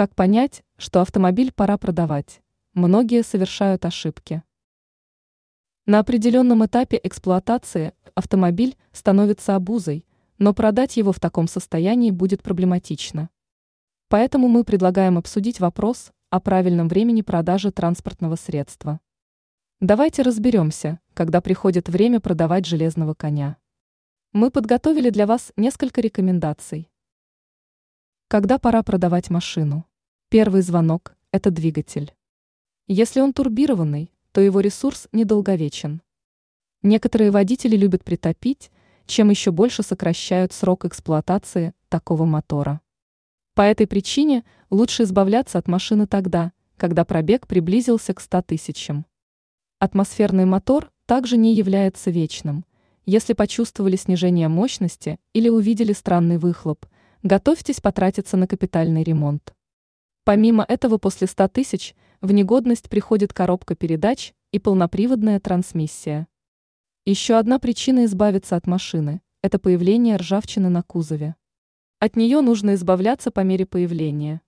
Как понять, что автомобиль пора продавать? Многие совершают ошибки. На определенном этапе эксплуатации автомобиль становится обузой, но продать его в таком состоянии будет проблематично. Поэтому мы предлагаем обсудить вопрос о правильном времени продажи транспортного средства. Давайте разберемся, когда приходит время продавать железного коня. Мы подготовили для вас несколько рекомендаций. Когда пора продавать машину? Первый звонок – это двигатель. Если он турбированный, то его ресурс недолговечен. Некоторые водители любят притопить, чем еще больше сокращают срок эксплуатации такого мотора. По этой причине лучше избавляться от машины тогда, когда пробег приблизился к 100 тысячам. Атмосферный мотор также не является вечным. Если почувствовали снижение мощности или увидели странный выхлоп – готовьтесь потратиться на капитальный ремонт. Помимо этого, после 100 тысяч в негодность приходит коробка передач и полноприводная трансмиссия. Еще одна причина избавиться от машины – это появление ржавчины на кузове. От нее нужно избавляться по мере появления.